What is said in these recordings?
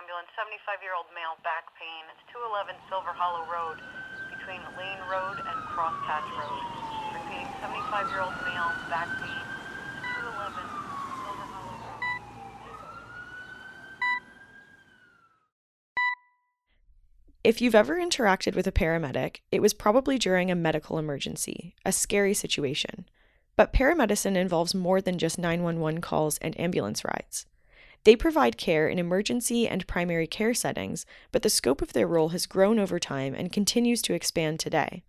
ambulance, 75-year-old male, back pain. It's 211 Silver Hollow Road between Lane Road and Road. Repeating, 75-year-old male, back pain. 211 Silver Hollow Road. If you've ever interacted with a paramedic, it was probably during a medical emergency, a scary situation. But paramedicine involves more than just 911 calls and ambulance rides. They provide care in emergency and primary care settings, but the scope of their role has grown over time and continues to expand today.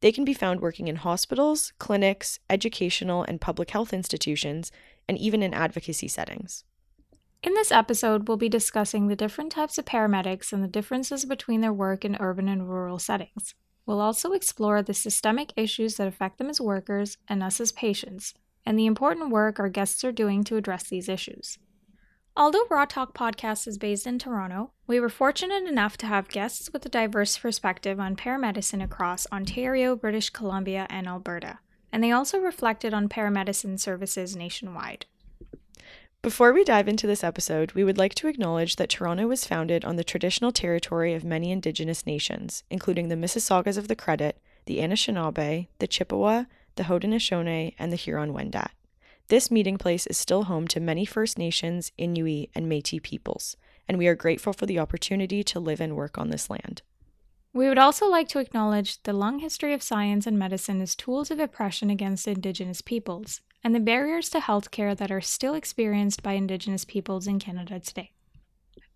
They can be found working in hospitals, clinics, educational and public health institutions, and even in advocacy settings. In this episode, we'll be discussing the different types of paramedics and the differences between their work in urban and rural settings. We'll also explore the systemic issues that affect them as workers and us as patients, and the important work our guests are doing to address these issues. Although Raw Talk Podcast is based in Toronto, we were fortunate enough to have guests with a diverse perspective on paramedicine across Ontario, British Columbia, and Alberta, and they also reflected on paramedicine services nationwide. Before we dive into this episode, we would like to acknowledge that Toronto was founded on the traditional territory of many Indigenous nations, including the Mississaugas of the Credit, the Anishinaabe, the Chippewa, the Haudenosaunee, and the Huron-Wendat. This meeting place is still home to many First Nations, Inuit, and Metis peoples, and we are grateful for the opportunity to live and work on this land. We would also like to acknowledge the long history of science and medicine as tools of oppression against Indigenous peoples, and the barriers to healthcare that are still experienced by Indigenous peoples in Canada today.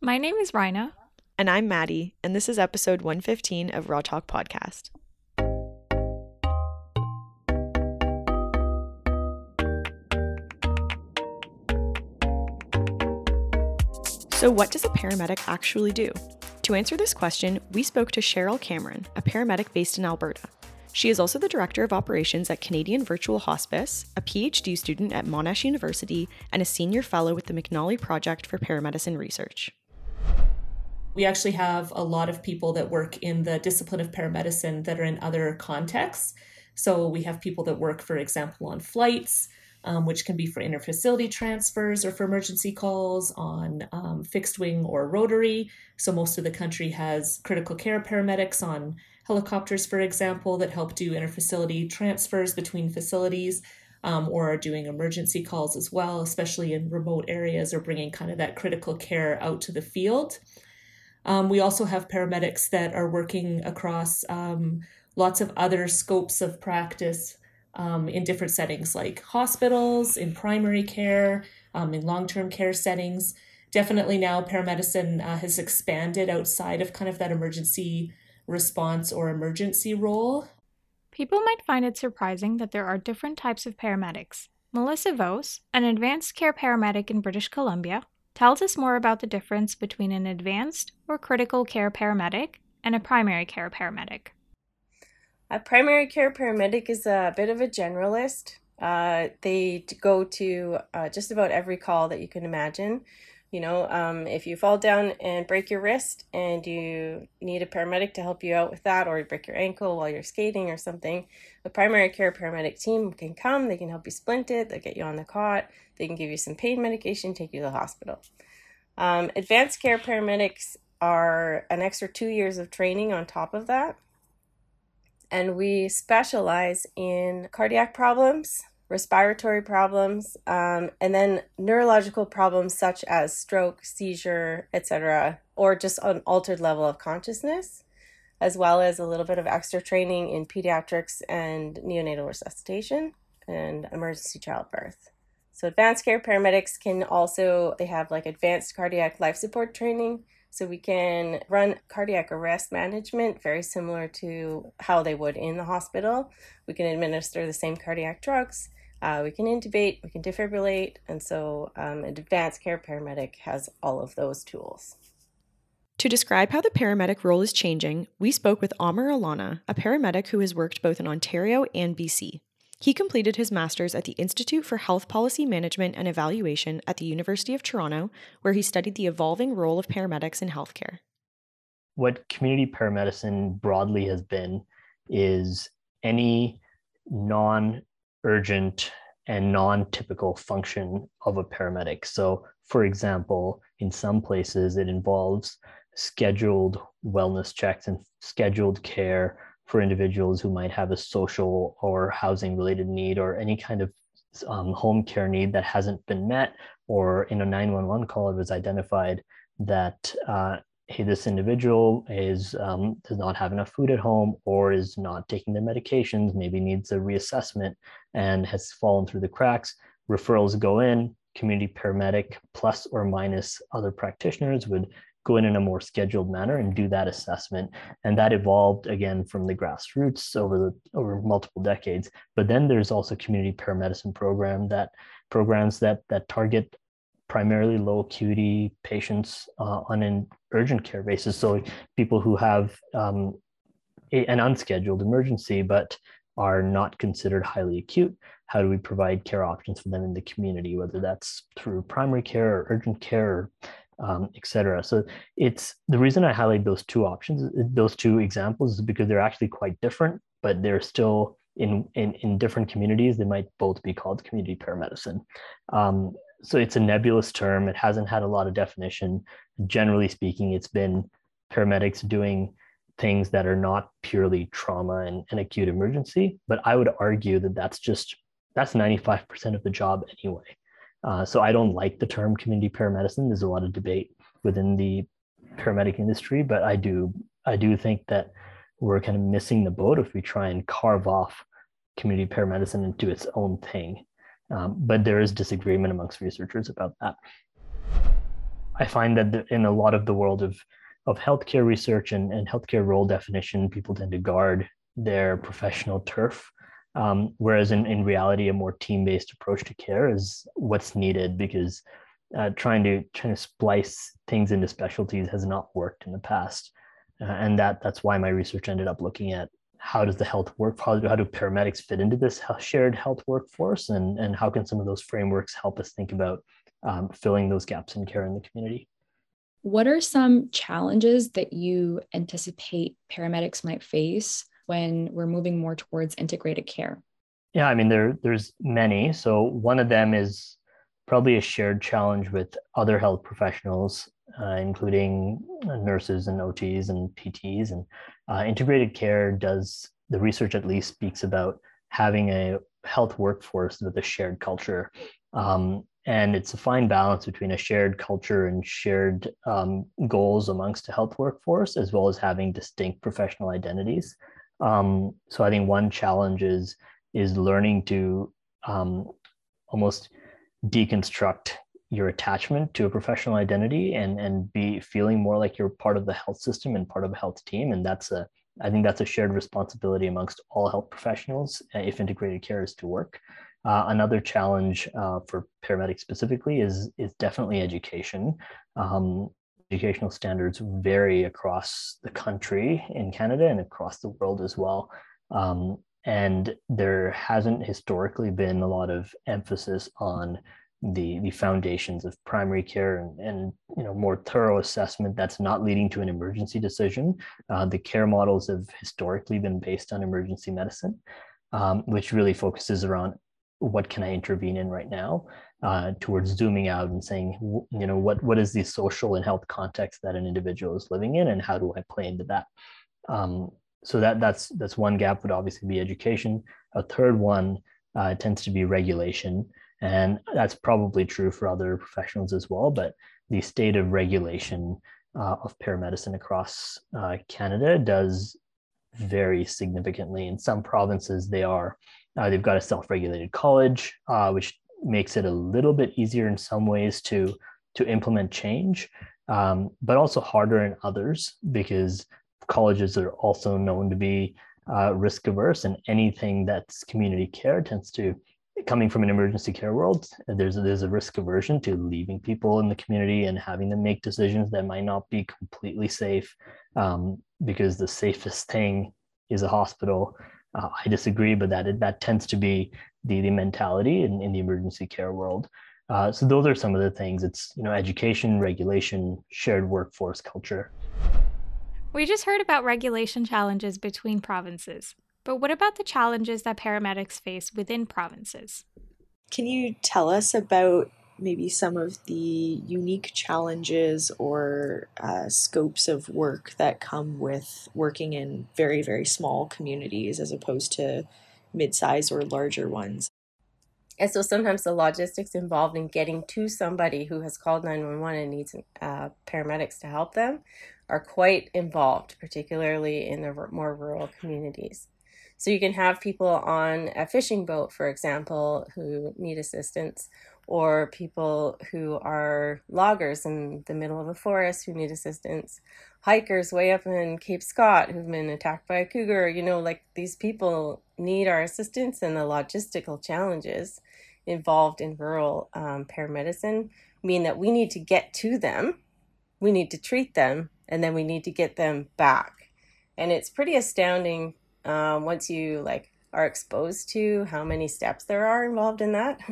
My name is Rina. And I'm Maddie, and this is episode 115 of Raw Talk Podcast. So, what does a paramedic actually do? To answer this question, we spoke to Cheryl Cameron, a paramedic based in Alberta. She is also the Director of Operations at Canadian Virtual Hospice, a PhD student at Monash University, and a Senior Fellow with the McNally Project for Paramedicine Research. We actually have a lot of people that work in the discipline of paramedicine that are in other contexts. So we have people that work, for example, on flights, um, which can be for interfacility transfers or for emergency calls on um, fixed wing or rotary. So, most of the country has critical care paramedics on helicopters, for example, that help do interfacility transfers between facilities. Um, or are doing emergency calls as well, especially in remote areas or bringing kind of that critical care out to the field. Um, we also have paramedics that are working across um, lots of other scopes of practice um, in different settings like hospitals, in primary care, um, in long term care settings. Definitely now, paramedicine uh, has expanded outside of kind of that emergency response or emergency role. People might find it surprising that there are different types of paramedics. Melissa Vose, an advanced care paramedic in British Columbia, tells us more about the difference between an advanced or critical care paramedic and a primary care paramedic. A primary care paramedic is a bit of a generalist. Uh, they go to uh, just about every call that you can imagine. You know, um, if you fall down and break your wrist and you need a paramedic to help you out with that, or you break your ankle while you're skating or something, the primary care paramedic team can come. They can help you splint it. They'll get you on the cot. They can give you some pain medication, take you to the hospital. Um, advanced care paramedics are an extra two years of training on top of that and we specialize in cardiac problems, respiratory problems, um, and then neurological problems such as stroke, seizure, etc., or just an altered level of consciousness, as well as a little bit of extra training in pediatrics and neonatal resuscitation and emergency childbirth. So advanced care paramedics can also they have like advanced cardiac life support training so we can run cardiac arrest management very similar to how they would in the hospital. We can administer the same cardiac drugs. Uh, we can intubate, we can defibrillate, and so um, an advanced care paramedic has all of those tools. To describe how the paramedic role is changing, we spoke with Amir Allana, a paramedic who has worked both in Ontario and BC. He completed his master's at the Institute for Health Policy Management and Evaluation at the University of Toronto, where he studied the evolving role of paramedics in healthcare. What community paramedicine broadly has been is any non urgent and non typical function of a paramedic. So, for example, in some places, it involves scheduled wellness checks and scheduled care for individuals who might have a social or housing related need or any kind of um, home care need that hasn't been met, or in a 911 call, it was identified that uh, hey, this individual is um, does not have enough food at home or is not taking their medications, maybe needs a reassessment and has fallen through the cracks. Referrals go in, community paramedic plus or minus other practitioners would go in in a more scheduled manner and do that assessment. And that evolved again from the grassroots over the over multiple decades. But then there's also community paramedicine program that programs that that target primarily low acuity patients uh, on an urgent care basis. So people who have um, a, an unscheduled emergency but are not considered highly acute how do we provide care options for them in the community whether that's through primary care or urgent care or um, etc. So it's the reason I highlight those two options, those two examples, is because they're actually quite different, but they're still in in, in different communities. They might both be called community paramedicine. Um, so it's a nebulous term. It hasn't had a lot of definition. Generally speaking, it's been paramedics doing things that are not purely trauma and, and acute emergency. But I would argue that that's just that's 95% of the job anyway. Uh, so I don't like the term community paramedicine. There's a lot of debate within the paramedic industry, but I do I do think that we're kind of missing the boat if we try and carve off community paramedicine into its own thing. Um, but there is disagreement amongst researchers about that. I find that in a lot of the world of of healthcare research and, and healthcare role definition, people tend to guard their professional turf um, whereas in, in reality, a more team-based approach to care is what's needed because uh, trying to trying to splice things into specialties has not worked in the past, uh, and that that's why my research ended up looking at how does the health work how do, how do paramedics fit into this shared health workforce and and how can some of those frameworks help us think about um, filling those gaps in care in the community? What are some challenges that you anticipate paramedics might face when we're moving more towards integrated care? Yeah, I mean there there's many. So one of them is probably a shared challenge with other health professionals, uh, including nurses and OTs and PTs. And uh, integrated care does the research at least speaks about having a health workforce with a shared culture. Um, and it's a fine balance between a shared culture and shared um, goals amongst a health workforce, as well as having distinct professional identities. Um, so I think one challenge is is learning to um, almost deconstruct your attachment to a professional identity and and be feeling more like you're part of the health system and part of a health team. And that's a i think that's a shared responsibility amongst all health professionals uh, if integrated care is to work. Uh, another challenge uh, for paramedics specifically is is definitely education. Um, educational standards vary across the country in Canada and across the world as well. Um, and there hasn't historically been a lot of emphasis on the the foundations of primary care and, and you know more thorough assessment that's not leading to an emergency decision. Uh, the care models have historically been based on emergency medicine, um, which really focuses around what can I intervene in right now uh, towards zooming out and saying, you know, what what is the social and health context that an individual is living in, and how do I play into that? Um, so that that's that's one gap would obviously be education. A third one uh, tends to be regulation, and that's probably true for other professionals as well. But the state of regulation uh, of paramedicine across uh, Canada does vary significantly. In some provinces, they are uh, they've got a self-regulated college, uh, which makes it a little bit easier in some ways to to implement change, um, but also harder in others because colleges are also known to be uh, risk averse, and anything that's community care tends to coming from an emergency care world. There's a, there's a risk aversion to leaving people in the community and having them make decisions that might not be completely safe, um, because the safest thing is a hospital. Uh, I disagree, but that that tends to be the, the mentality in, in the emergency care world. Uh, so those are some of the things. It's you know education, regulation, shared workforce culture. We just heard about regulation challenges between provinces, but what about the challenges that paramedics face within provinces? Can you tell us about maybe some of the unique challenges or uh, scopes of work that come with working in very, very small communities as opposed to mid size or larger ones. And so sometimes the logistics involved in getting to somebody who has called 911 and needs uh, paramedics to help them are quite involved, particularly in the more rural communities. So you can have people on a fishing boat, for example, who need assistance, or people who are loggers in the middle of a forest who need assistance, hikers way up in Cape Scott who've been attacked by a cougar. You know, like these people need our assistance, and the logistical challenges involved in rural um, paramedicine mean that we need to get to them, we need to treat them, and then we need to get them back. And it's pretty astounding um, once you like are exposed to how many steps there are involved in that.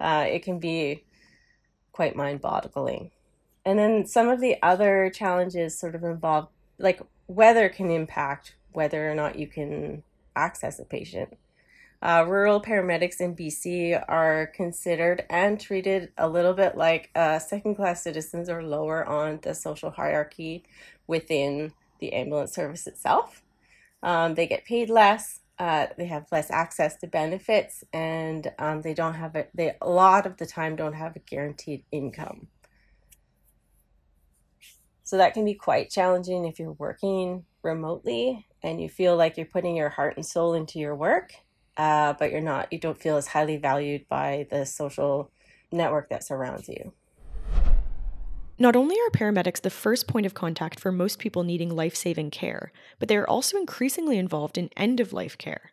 uh, it can be quite mind boggling. And then some of the other challenges sort of involve like weather can impact whether or not you can access a patient. Uh, rural paramedics in BC are considered and treated a little bit like uh, second class citizens or lower on the social hierarchy within the ambulance service itself. Um, they get paid less, uh, they have less access to benefits and um, they don't have it they a lot of the time don't have a guaranteed income. So that can be quite challenging if you're working remotely and you feel like you're putting your heart and soul into your work uh, but you're not you don't feel as highly valued by the social network that surrounds you not only are paramedics the first point of contact for most people needing life saving care, but they are also increasingly involved in end of life care.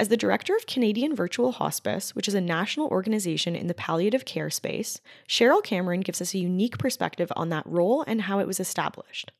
As the director of Canadian Virtual Hospice, which is a national organization in the palliative care space, Cheryl Cameron gives us a unique perspective on that role and how it was established.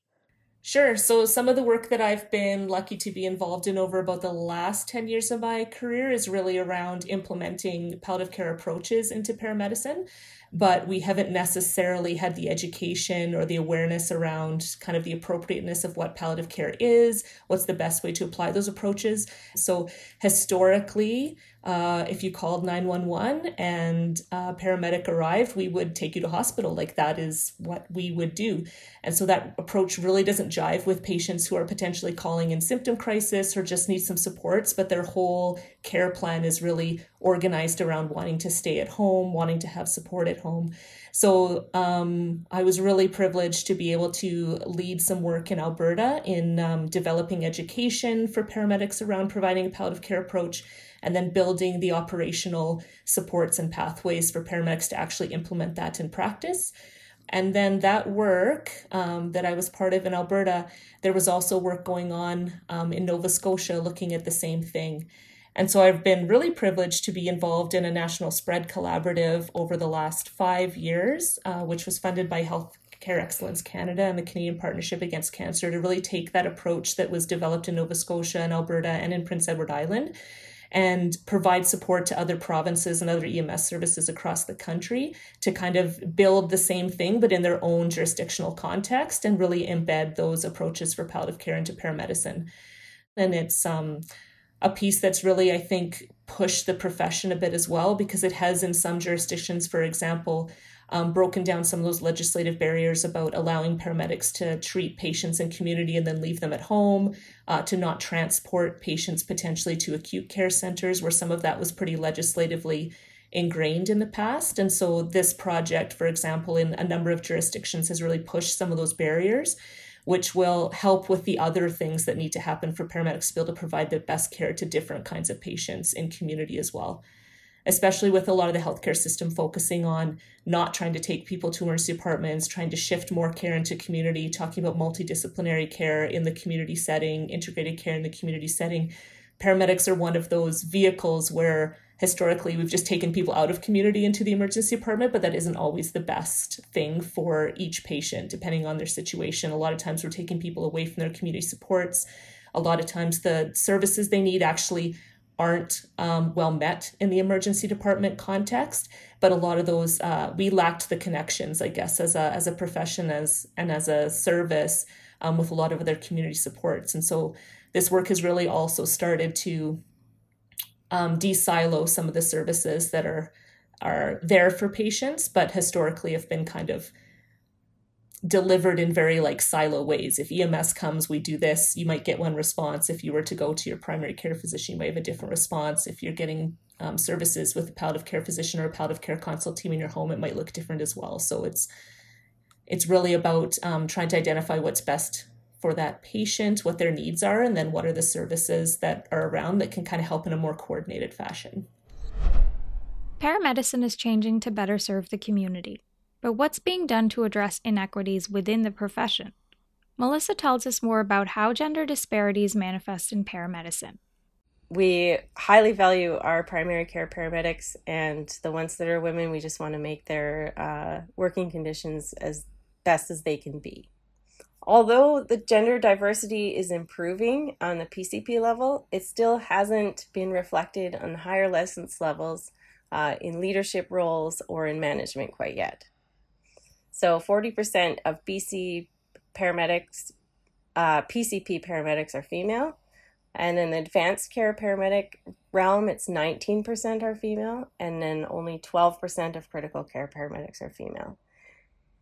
Sure. So, some of the work that I've been lucky to be involved in over about the last 10 years of my career is really around implementing palliative care approaches into paramedicine but we haven't necessarily had the education or the awareness around kind of the appropriateness of what palliative care is, what's the best way to apply those approaches. So, historically, uh, if you called 911 and a paramedic arrived, we would take you to hospital. Like that is what we would do. And so that approach really doesn't jive with patients who are potentially calling in symptom crisis or just need some supports, but their whole care plan is really organized around wanting to stay at home, wanting to have support at home. So um, I was really privileged to be able to lead some work in Alberta in um, developing education for paramedics around providing a palliative care approach and then building the operational supports and pathways for paramedics to actually implement that in practice. And then that work um, that I was part of in Alberta, there was also work going on um, in Nova Scotia looking at the same thing. And so I've been really privileged to be involved in a national spread collaborative over the last five years, uh, which was funded by Health Care Excellence Canada and the Canadian Partnership Against Cancer to really take that approach that was developed in Nova Scotia and Alberta and in Prince Edward Island and provide support to other provinces and other EMS services across the country to kind of build the same thing, but in their own jurisdictional context and really embed those approaches for palliative care into paramedicine. And it's um, a piece that's really, I think, pushed the profession a bit as well because it has in some jurisdictions, for example, um, broken down some of those legislative barriers about allowing paramedics to treat patients in community and then leave them at home, uh, to not transport patients potentially to acute care centers, where some of that was pretty legislatively ingrained in the past. And so, this project, for example, in a number of jurisdictions, has really pushed some of those barriers, which will help with the other things that need to happen for paramedics to be able to provide the best care to different kinds of patients in community as well especially with a lot of the healthcare system focusing on not trying to take people to emergency departments, trying to shift more care into community, talking about multidisciplinary care in the community setting, integrated care in the community setting. Paramedics are one of those vehicles where historically we've just taken people out of community into the emergency department, but that isn't always the best thing for each patient, depending on their situation. A lot of times we're taking people away from their community supports. A lot of times the services they need actually aren't um, well met in the emergency department context but a lot of those uh, we lacked the connections i guess as a as a profession as and as a service um, with a lot of other community supports. And so this work has really also started to um, de-silo some of the services that are are there for patients, but historically have been kind of delivered in very like silo ways. If EMS comes, we do this, you might get one response. If you were to go to your primary care physician, you might have a different response. If you're getting um, services with a palliative care physician or a palliative care consult team in your home, it might look different as well. So it's it's really about um, trying to identify what's best for that patient, what their needs are, and then what are the services that are around that can kind of help in a more coordinated fashion. Paramedicine is changing to better serve the community. But what's being done to address inequities within the profession? Melissa tells us more about how gender disparities manifest in paramedicine. We highly value our primary care paramedics, and the ones that are women, we just want to make their uh, working conditions as best as they can be. Although the gender diversity is improving on the PCP level, it still hasn't been reflected on higher license levels uh, in leadership roles or in management quite yet. So 40% of BC paramedics, uh, PCP paramedics are female. And in the advanced care paramedic realm, it's 19% are female, and then only 12% of critical care paramedics are female.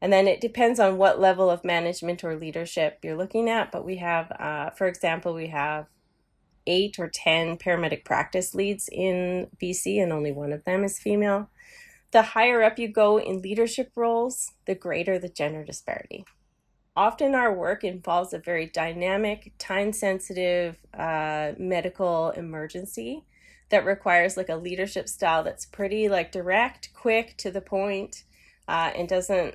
And then it depends on what level of management or leadership you're looking at. But we have, uh, for example, we have eight or 10 paramedic practice leads in BC, and only one of them is female the higher up you go in leadership roles, the greater the gender disparity. Often, our work involves a very dynamic, time sensitive uh, medical emergency that requires like a leadership style that's pretty like direct, quick, to the point, uh, and doesn't,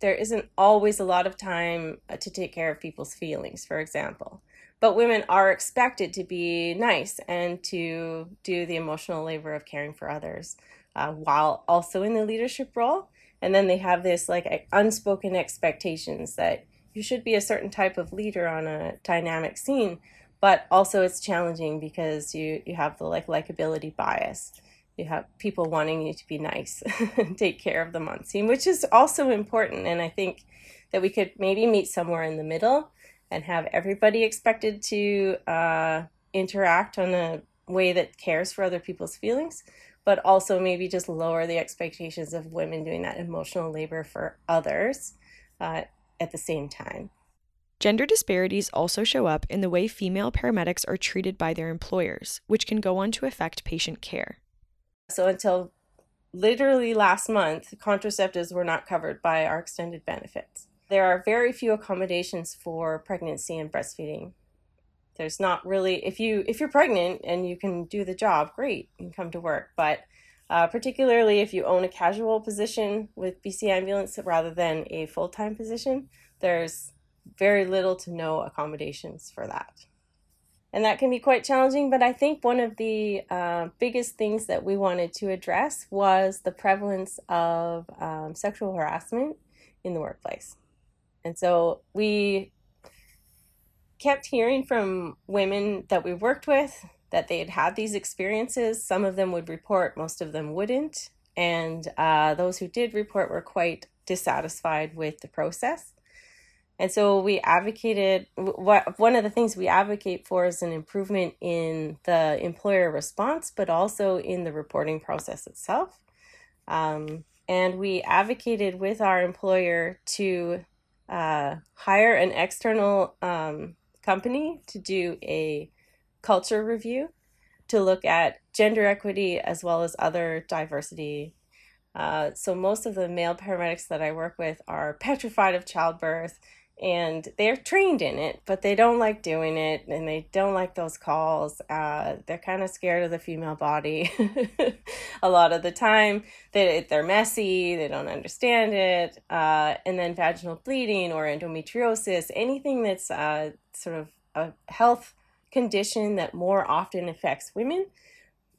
there isn't always a lot of time uh, to take care of people's feelings, for example. But women are expected to be nice and to do the emotional labor of caring for others uh, while also in the leadership role. And then they have this like unspoken expectations that you should be a certain type of leader on a dynamic scene, but also it's challenging because you you have the like likability bias. You have people wanting you to be nice and take care of them on scene, which is also important. And I think that we could maybe meet somewhere in the middle and have everybody expected to uh, interact on a way that cares for other people's feelings, but also maybe just lower the expectations of women doing that emotional labor for others uh, at the same time. Gender disparities also show up in the way female paramedics are treated by their employers, which can go on to affect patient care. So, until literally last month, contraceptives were not covered by our extended benefits. There are very few accommodations for pregnancy and breastfeeding there's not really if you if you're pregnant and you can do the job great you can come to work. But uh, particularly if you own a casual position with bc ambulance rather than a full-time position there's very little to no accommodations for that. And that can be quite challenging but i think one of the uh, biggest things that we wanted to address was the prevalence of um, sexual harassment in the workplace. And so we kept hearing from women that we worked with that they had had these experiences. Some of them would report, most of them wouldn't. And uh, those who did report were quite dissatisfied with the process. And so we advocated, what, one of the things we advocate for is an improvement in the employer response, but also in the reporting process itself. Um, and we advocated with our employer to uh, hire an external um, company to do a culture review to look at gender equity as well as other diversity. Uh, so, most of the male paramedics that I work with are petrified of childbirth and they're trained in it, but they don't like doing it and they don't like those calls. Uh, they're kind of scared of the female body a lot of the time. They, they're messy, they don't understand it. Uh, and then vaginal bleeding or endometriosis, anything that's uh, sort of a health condition that more often affects women.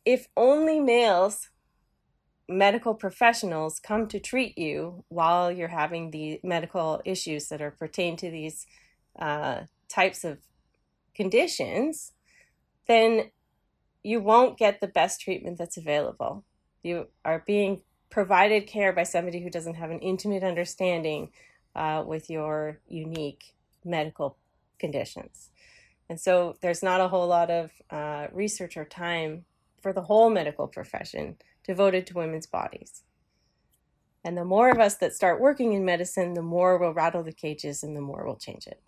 If only males medical professionals come to treat you while you're having the medical issues that are pertain to these uh, types of conditions, then you won't get the best treatment that's available. You are being provided care by somebody who doesn't have an intimate understanding uh, with your unique medical conditions. And so there's not a whole lot of uh, research or time for the whole medical profession devoted to women's bodies. And the more of us that start working in medicine, the more we'll rattle the cages and the more we'll change it.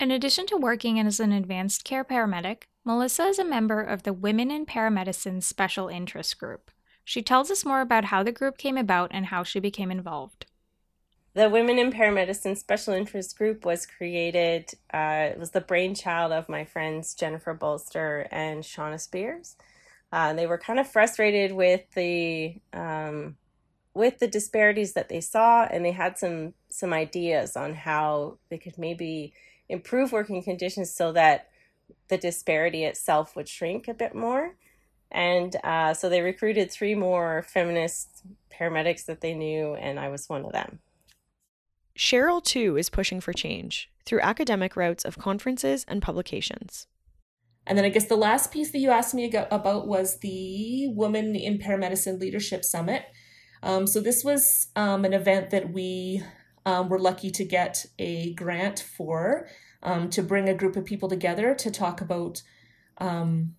In addition to working as an advanced care paramedic, Melissa is a member of the Women in Paramedicine Special Interest Group. She tells us more about how the group came about and how she became involved. The Women in Paramedicine Special Interest Group was created, uh, it was the brainchild of my friends Jennifer Bolster and Shauna Spears. Uh, they were kind of frustrated with the um, with the disparities that they saw, and they had some some ideas on how they could maybe improve working conditions so that the disparity itself would shrink a bit more. And uh, so they recruited three more feminist paramedics that they knew, and I was one of them. Cheryl, too, is pushing for change through academic routes of conferences and publications. And then I guess the last piece that you asked me about was the Women in Paramedicine Leadership Summit. Um, so this was um, an event that we um, were lucky to get a grant for um, to bring a group of people together to talk about um,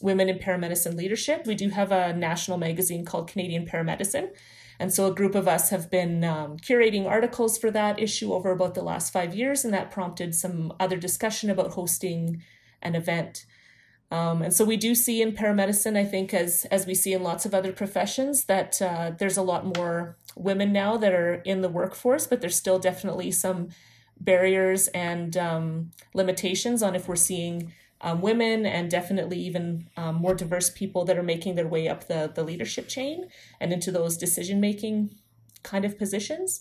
women in paramedicine leadership. We do have a national magazine called Canadian Paramedicine. And so a group of us have been um, curating articles for that issue over about the last five years, and that prompted some other discussion about hosting an event. Um, and so we do see in paramedicine, I think, as as we see in lots of other professions, that uh, there's a lot more women now that are in the workforce, but there's still definitely some barriers and um, limitations on if we're seeing um, women and definitely even um, more diverse people that are making their way up the, the leadership chain and into those decision making kind of positions.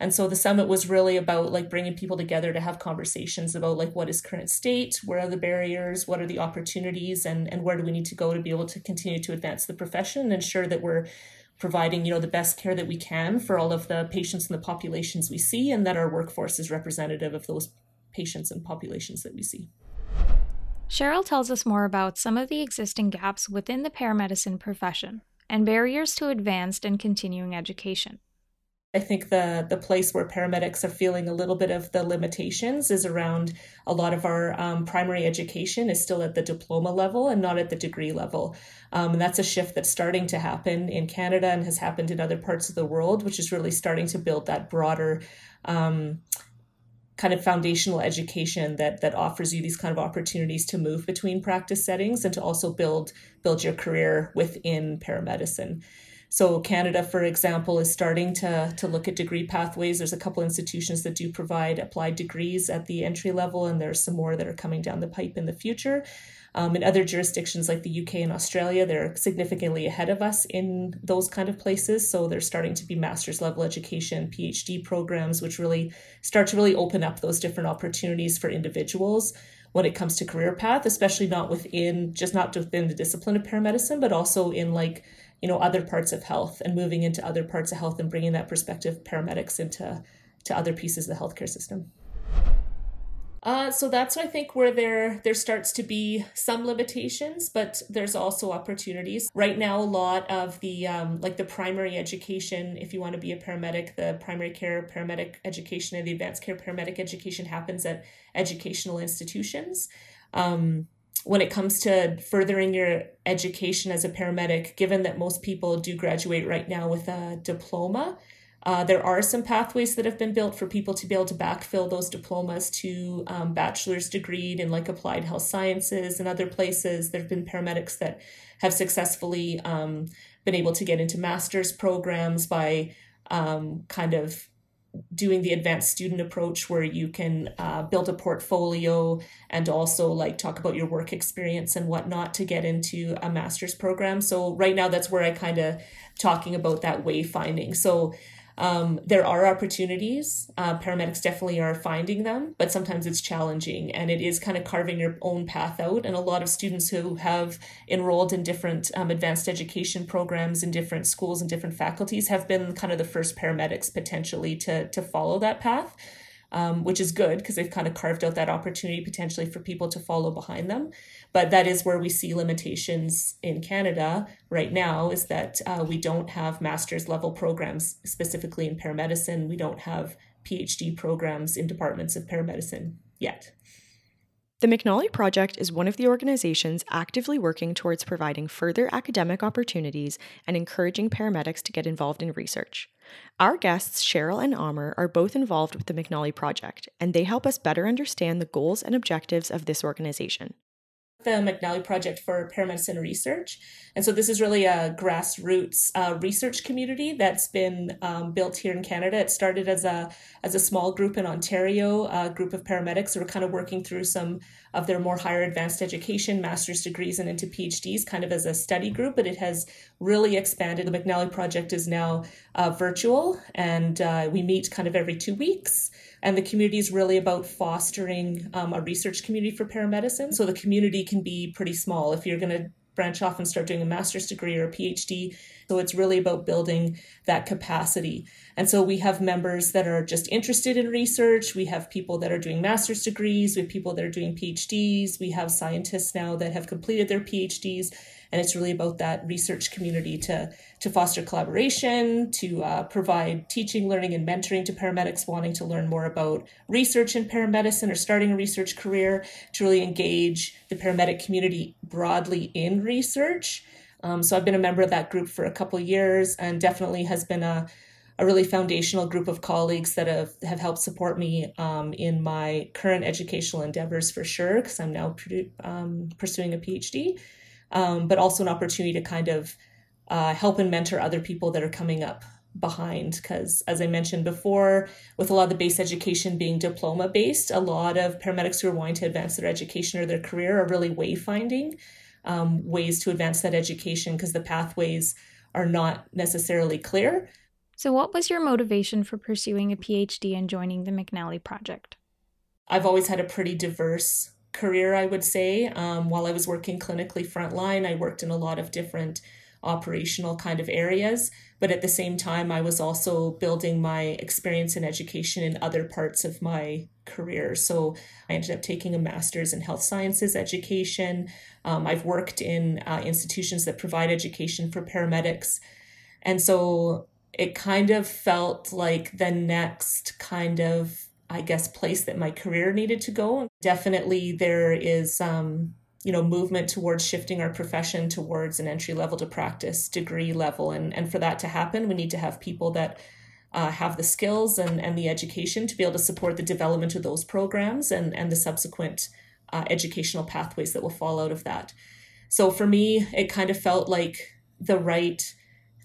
And so the summit was really about like bringing people together to have conversations about like what is current state, where are the barriers, what are the opportunities, and and where do we need to go to be able to continue to advance the profession and ensure that we're providing you know the best care that we can for all of the patients and the populations we see, and that our workforce is representative of those patients and populations that we see. Cheryl tells us more about some of the existing gaps within the paramedicine profession and barriers to advanced and continuing education. I think the the place where paramedics are feeling a little bit of the limitations is around a lot of our um, primary education is still at the diploma level and not at the degree level, um, and that's a shift that's starting to happen in Canada and has happened in other parts of the world, which is really starting to build that broader. Um, kind of foundational education that that offers you these kind of opportunities to move between practice settings and to also build build your career within paramedicine. So Canada, for example, is starting to, to look at degree pathways. There's a couple institutions that do provide applied degrees at the entry level, and there's some more that are coming down the pipe in the future. Um, in other jurisdictions like the UK and Australia, they're significantly ahead of us in those kind of places. So there's starting to be master's level education, PhD programs, which really start to really open up those different opportunities for individuals when it comes to career path, especially not within just not within the discipline of paramedicine, but also in like you know other parts of health and moving into other parts of health and bringing that perspective paramedics into to other pieces of the healthcare system. Uh, so that's I think where there there starts to be some limitations, but there's also opportunities. Right now, a lot of the um, like the primary education, if you want to be a paramedic, the primary care paramedic education and the advanced care paramedic education happens at educational institutions. Um, when it comes to furthering your education as a paramedic, given that most people do graduate right now with a diploma, uh, there are some pathways that have been built for people to be able to backfill those diplomas to um, bachelor's degree in like applied health sciences and other places. There have been paramedics that have successfully um, been able to get into master's programs by um, kind of doing the advanced student approach where you can uh, build a portfolio and also like talk about your work experience and whatnot to get into a master's program. So right now that's where i kind of talking about that wayfinding. So um, there are opportunities. Uh, paramedics definitely are finding them, but sometimes it's challenging and it is kind of carving your own path out. And a lot of students who have enrolled in different um, advanced education programs in different schools and different faculties have been kind of the first paramedics potentially to, to follow that path um, which is good because they've kind of carved out that opportunity potentially for people to follow behind them. But that is where we see limitations in Canada right now is that uh, we don't have master's level programs specifically in paramedicine. We don't have PhD programs in departments of paramedicine yet. The McNally Project is one of the organizations actively working towards providing further academic opportunities and encouraging paramedics to get involved in research. Our guests, Cheryl and Amir, are both involved with the McNally Project, and they help us better understand the goals and objectives of this organization the McNally Project for Paramedicine Research. And so this is really a grassroots uh, research community that's been um, built here in Canada. It started as a as a small group in Ontario, a group of paramedics who were kind of working through some of their more higher advanced education, master's degrees, and into PhDs, kind of as a study group. But it has really expanded. The McNally Project is now uh, virtual, and uh, we meet kind of every two weeks. And the community is really about fostering um, a research community for paramedicine. So the community can be pretty small. If you're going to branch off and start doing a master's degree or a PhD. So it's really about building that capacity. And so we have members that are just interested in research. We have people that are doing master's degrees. We have people that are doing PhDs. We have scientists now that have completed their PhDs and it's really about that research community to to foster collaboration to uh, provide teaching learning and mentoring to paramedics wanting to learn more about research in paramedicine or starting a research career to really engage the paramedic community broadly in research. Um, so i've been a member of that group for a couple years and definitely has been a a really foundational group of colleagues that have, have helped support me um, in my current educational endeavors for sure, because I'm now um, pursuing a PhD um, but also an opportunity to kind of uh, help and mentor other people that are coming up behind. Because as i mentioned before with a lot of the base education being diploma based a lot of paramedics who are wanting to advance their education or their career are really wayfinding um, ways to advance that education because the pathways are not necessarily clear. So what was your motivation for pursuing a phd and joining the mcnally project? I've always had a pretty diverse career, I would say. Um, while I was working clinically frontline, I worked in a lot of different operational kind of areas. But at the same time, I was also building my experience in education in other parts of my career. So I ended up taking a master's in health sciences education. Um, I've worked in uh, institutions that provide education for paramedics. And so it kind of felt like the next kind of I guess, place that my career needed to go. Definitely, there is, um, you know, movement towards shifting our profession towards an entry level to practice degree level, and and for that to happen, we need to have people that uh, have the skills and and the education to be able to support the development of those programs and and the subsequent uh, educational pathways that will fall out of that. So for me, it kind of felt like the right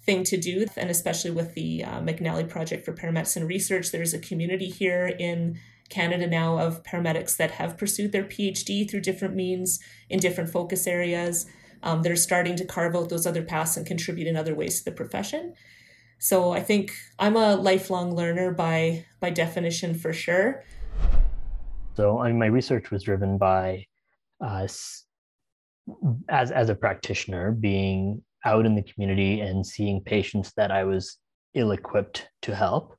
thing to do, and especially with the uh, McNally Project for Paramedicine Research. There's a community here in Canada now of paramedics that have pursued their PhD through different means in different focus areas. Um, that are starting to carve out those other paths and contribute in other ways to the profession. So I think I'm a lifelong learner by by definition for sure. So I mean, my research was driven by uh, as as a practitioner being out in the community and seeing patients that I was ill equipped to help.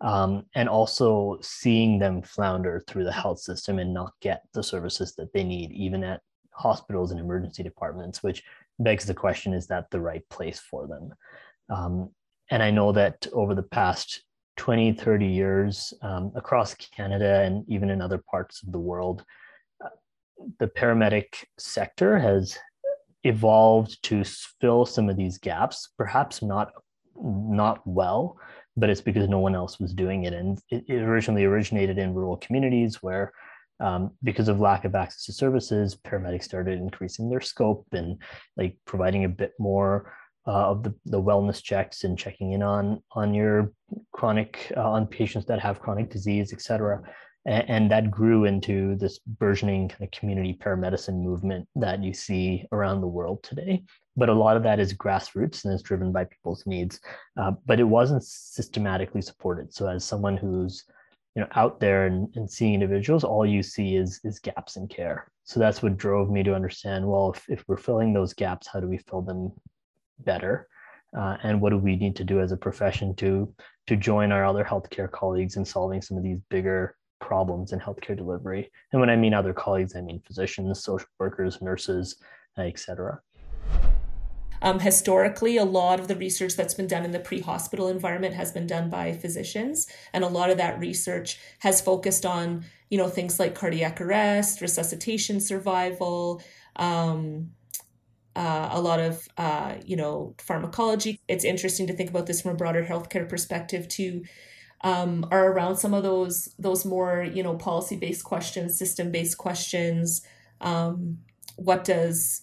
Um, and also seeing them flounder through the health system and not get the services that they need, even at hospitals and emergency departments, which begs the question is that the right place for them? Um, and I know that over the past 20, 30 years um, across Canada and even in other parts of the world, uh, the paramedic sector has evolved to fill some of these gaps, perhaps not not well, but it's because no one else was doing it. And it, originally originated in rural communities where, um, because of lack of access to services, paramedics started increasing their scope and like providing a bit more uh, of the, the wellness checks and checking in on on your chronic uh, on patients that have chronic disease, et cetera and, and that grew into this burgeoning kind of community paramedicine movement that you see around the world today. But a lot of that is grassroots and is driven by people's needs. Uh, but it wasn't systematically supported. So as someone who's you know out there and, and seeing individuals all you see is is gaps in care. So that's what drove me to understand well if, if we're filling those gaps how do we fill them better? Uh, and what do we need to do as a profession to to join our other healthcare colleagues in solving some of these bigger problems in healthcare delivery. And when I mean other colleagues, I mean physicians, social workers, nurses, etc. Um, historically, a lot of the research that's been done in the pre hospital environment has been done by physicians. And a lot of that research has focused on, you know, things like cardiac arrest, resuscitation survival, um, uh, a lot of, uh, you know, pharmacology. It's interesting to think about this from a broader healthcare perspective too. Um, are around some of those those more you know policy based questions, system based questions. Um, what does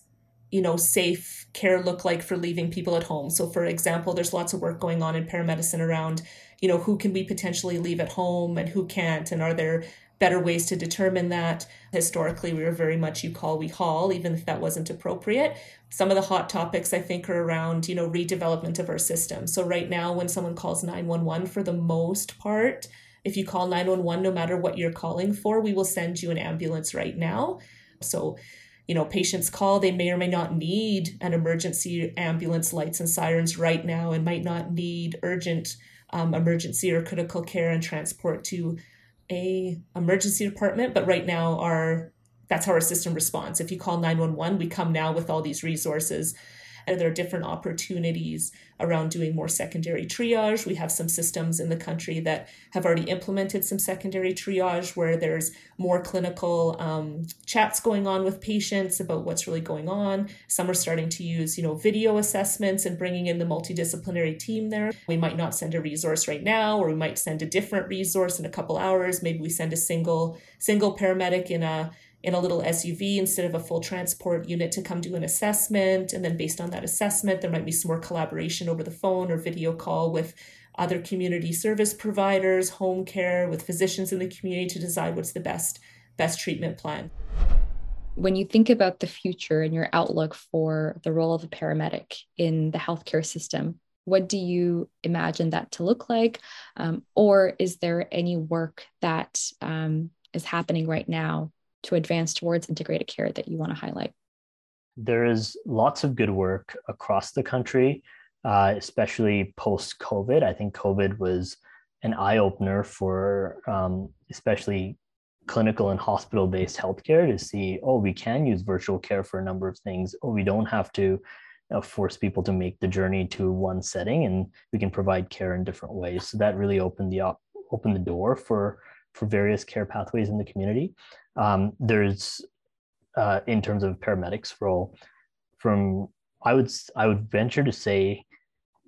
you know safe care look like for leaving people at home so for example there's lots of work going on in paramedicine around you know who can we potentially leave at home and who can't and are there better ways to determine that. Historically we were very much you call we haul even if that wasn't appropriate. Some of the hot topics i think are around you know redevelopment of our system. So right now when someone calls 911 for the most part if you call 911 no matter what you're calling for we will send you an ambulance right now. So you know patients call they may or may not need an emergency ambulance lights and sirens right now and might not need urgent um, emergency or critical care and transport to a emergency department but right now our that's how our system responds. If you call 911 we come now with all these resources and there are different opportunities around doing more secondary triage. We have some systems in the country that have already implemented some secondary triage where there's more clinical um, chats going on with patients about what's really going on. Some are starting to use, you know, video assessments and bringing in the multidisciplinary team there. We might not send a resource right now, or we might send a different resource in a couple hours. Maybe we send a single single paramedic in a in a little SUV instead of a full transport unit to come do an assessment. And then, based on that assessment, there might be some more collaboration over the phone or video call with other community service providers, home care, with physicians in the community to decide what's the best best treatment plan. When you think about the future and your outlook for the role of a paramedic in the healthcare system, what do you imagine that to look like? Um, or is there any work that um, is happening right now to advance towards integrated care that you want to highlight? There is lots of good work across the country, uh, especially post COVID. I think COVID was an eye opener for um, especially clinical and hospital based healthcare to see, oh, we can use virtual care for a number of things. Oh, we don't have to force people to make the journey to one setting, and we can provide care in different ways. So that really opened the op- opened the door for for various care pathways in the community. Um, there's, uh, in terms of paramedics role, from I would I would venture to say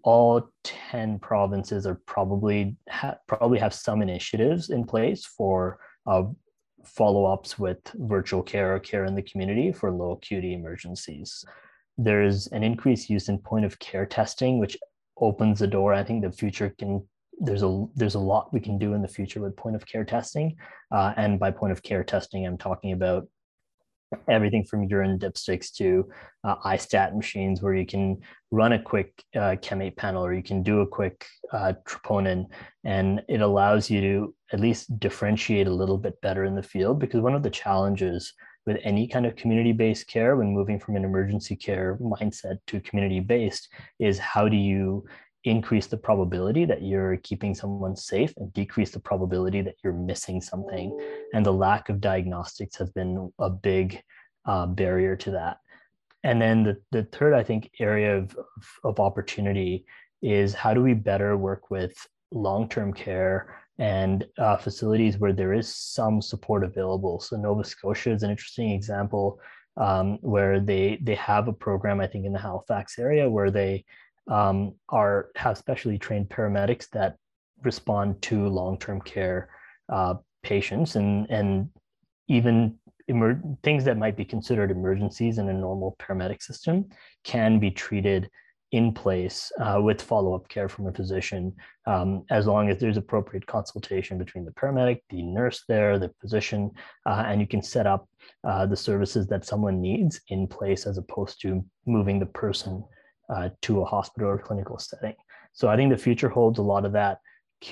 all 10 provinces are probably ha- probably have some initiatives in place for uh, follow-ups with virtual care or care in the community for low acuity emergencies there's an increased use in point of care testing which opens the door i think the future can there's a there's a lot we can do in the future with point of care testing, uh, and by point of care testing, I'm talking about everything from urine dipsticks to uh, i-STAT machines where you can run a quick uh, CHEM8 panel or you can do a quick uh, troponin, and it allows you to at least differentiate a little bit better in the field because one of the challenges with any kind of community-based care when moving from an emergency care mindset to community-based is how do you increase the probability that you're keeping someone safe and decrease the probability that you're missing something. And the lack of diagnostics has been a big uh, barrier to that. And then the, the third, I think, area of, of opportunity is how do we better work with long term care and uh, facilities where there is some support available. So Nova Scotia is an interesting example um, where they they have a program, I think, in the Halifax area where they um, are have specially trained paramedics that respond to long-term care uh, patients and and even emer- things that might be considered emergencies in a normal paramedic system can be treated in place uh, with follow-up care from a physician um, as long as there's appropriate consultation between the paramedic the nurse there the physician uh, and you can set up uh, the services that someone needs in place as opposed to moving the person uh, to a hospital or clinical setting. So I think the future holds a lot of that,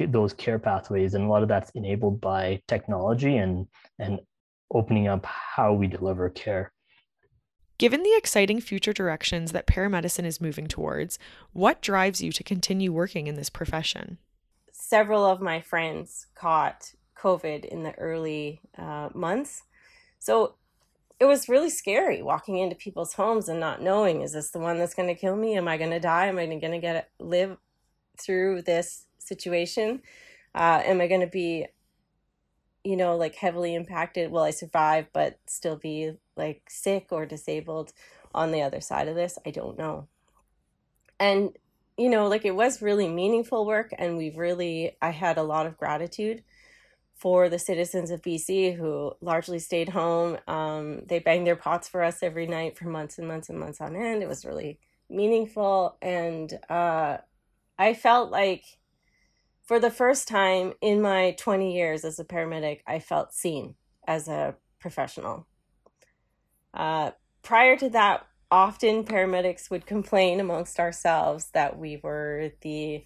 those care pathways, and a lot of that's enabled by technology and and opening up how we deliver care. Given the exciting future directions that paramedicine is moving towards, what drives you to continue working in this profession? Several of my friends caught COVID in the early uh, months. So it was really scary walking into people's homes and not knowing is this the one that's going to kill me? Am I going to die? Am I going to get live through this situation? Uh, am I going to be, you know, like heavily impacted? Will I survive but still be like sick or disabled on the other side of this? I don't know. And, you know, like it was really meaningful work, and we've really, I had a lot of gratitude for the citizens of BC who largely stayed home. Um, they banged their pots for us every night for months and months and months on end. It was really meaningful. And uh, I felt like for the first time in my 20 years as a paramedic, I felt seen as a professional. Uh, prior to that, often paramedics would complain amongst ourselves that we were the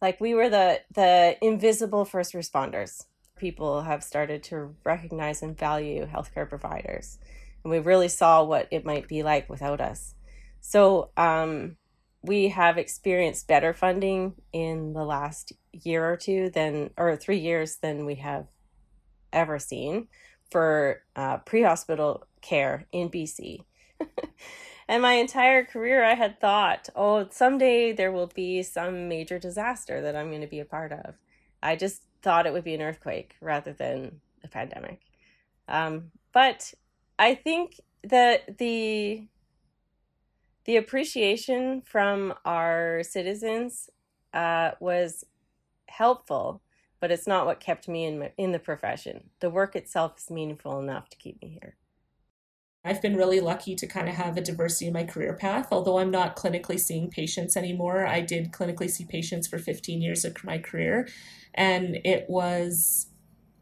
like we were the the invisible first responders people have started to recognize and value healthcare providers. And we really saw what it might be like without us. So um, we have experienced better funding in the last year or two than, or three years than we have ever seen for uh, pre hospital care in BC. and my entire career, I had thought, oh, someday there will be some major disaster that I'm going to be a part of. I just thought it would be an earthquake rather than a pandemic. Um, but I think that the the appreciation from our citizens uh, was helpful, but it's not what kept me in my, in the profession. The work itself is meaningful enough to keep me here. I've been really lucky to kind of have a diversity in my career path. Although I'm not clinically seeing patients anymore, I did clinically see patients for 15 years of my career. And it was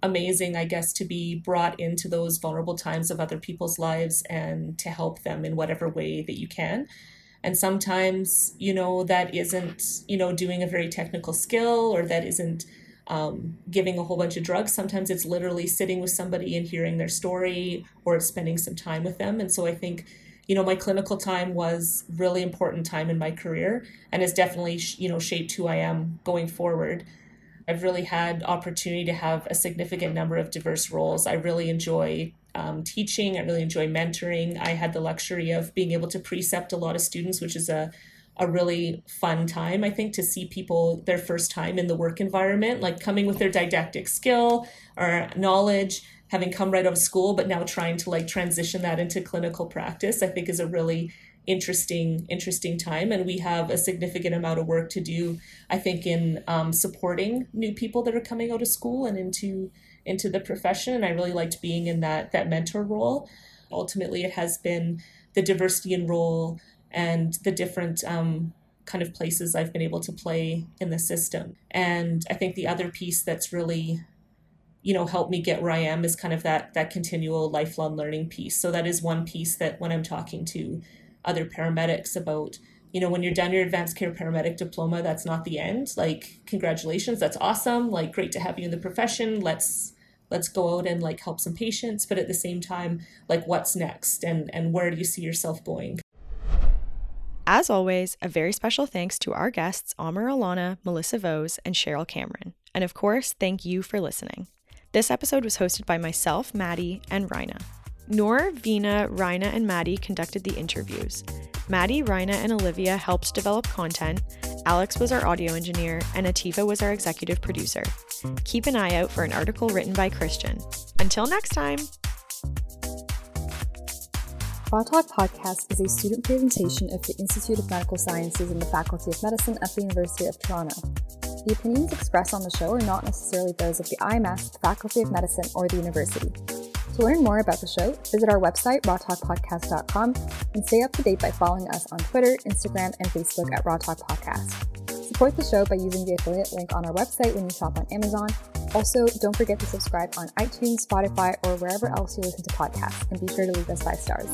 amazing, I guess, to be brought into those vulnerable times of other people's lives and to help them in whatever way that you can. And sometimes, you know, that isn't, you know, doing a very technical skill or that isn't um, giving a whole bunch of drugs. Sometimes it's literally sitting with somebody and hearing their story or spending some time with them. And so I think, you know, my clinical time was really important time in my career and has definitely, you know, shaped who I am going forward. I've really had opportunity to have a significant number of diverse roles. I really enjoy um, teaching. I really enjoy mentoring. I had the luxury of being able to precept a lot of students, which is a a really fun time, I think, to see people their first time in the work environment, like coming with their didactic skill or knowledge, having come right out of school, but now trying to like transition that into clinical practice, I think is a really interesting interesting time. And we have a significant amount of work to do i think in um, supporting new people that are coming out of school and into into the profession. And i really liked being in that that mentor role. Ultimately it has been the diversity and role and the different um, kind of places I've been able to play in the system. And I think the other piece that's really you know helped me get where I am is kind of that that continual lifelong learning piece. So that is one piece that when I'm talking to other paramedics about you know when you're done your advanced care paramedic diploma that's not the end. Like congratulations that's awesome. Like great to have you in the profession. Let's let's go out and like help some patients. But at the same time like what's next? And and where do you see yourself going as always, a very special thanks to our guests, Amir Allana, Melissa Vose, and Cheryl Cameron. And of course, thank you for listening. This episode was hosted by myself, Maddie, and Rina. Nor, Vina, Rina, and Maddie conducted the interviews. Maddie, Rina, and Olivia helped develop content. Alex was our audio engineer, and Atifa was our executive producer. Keep an eye out for an article written by Christian. Until next time! Raw Talk Podcast is a student presentation of the Institute of Medical Sciences and the Faculty of Medicine at the University of Toronto. The opinions expressed on the show are not necessarily those of the IMS, the Faculty of Medicine, or the university. To learn more about the show, visit our website, rawtalkpodcast.com, and stay up to date by following us on Twitter, Instagram, and Facebook at Raw Talk Podcast. Support the show by using the affiliate link on our website when you shop on Amazon. Also, don't forget to subscribe on iTunes, Spotify, or wherever else you listen to podcasts, and be sure to leave us five stars.